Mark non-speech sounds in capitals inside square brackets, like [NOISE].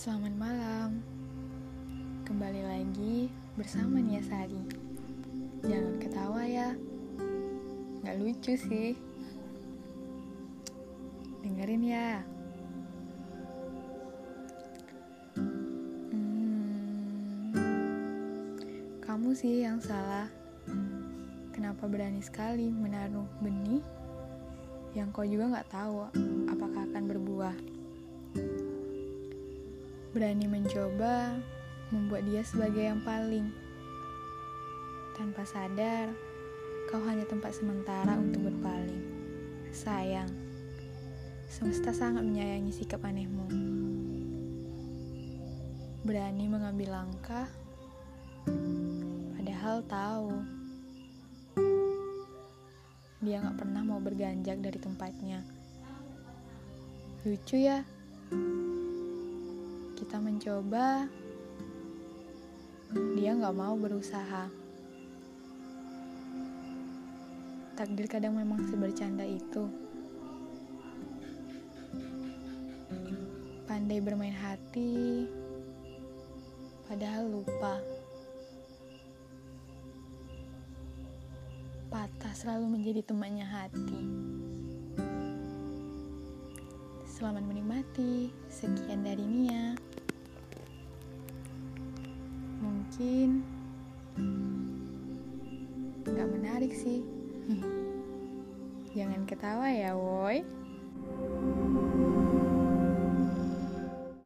Selamat malam. Kembali lagi bersama Nia Sari. Jangan ketawa ya. Nggak lucu sih. Dengerin ya. Hmm, kamu sih yang salah. Kenapa berani sekali menaruh benih yang kau juga nggak tahu apakah akan berbuah? Berani mencoba membuat dia sebagai yang paling. Tanpa sadar, kau hanya tempat sementara untuk berpaling. Sayang, semesta sangat menyayangi sikap anehmu. Berani mengambil langkah, padahal tahu dia gak pernah mau berganjak dari tempatnya. Lucu ya, mencoba, dia gak mau berusaha. Takdir kadang memang sebercanda itu. Pandai bermain hati, padahal lupa. patah selalu menjadi temannya hati. Selamat menikmati. Sekian dari Nia. Mungkin gak menarik sih. [LAUGHS] Jangan ketawa ya, woi.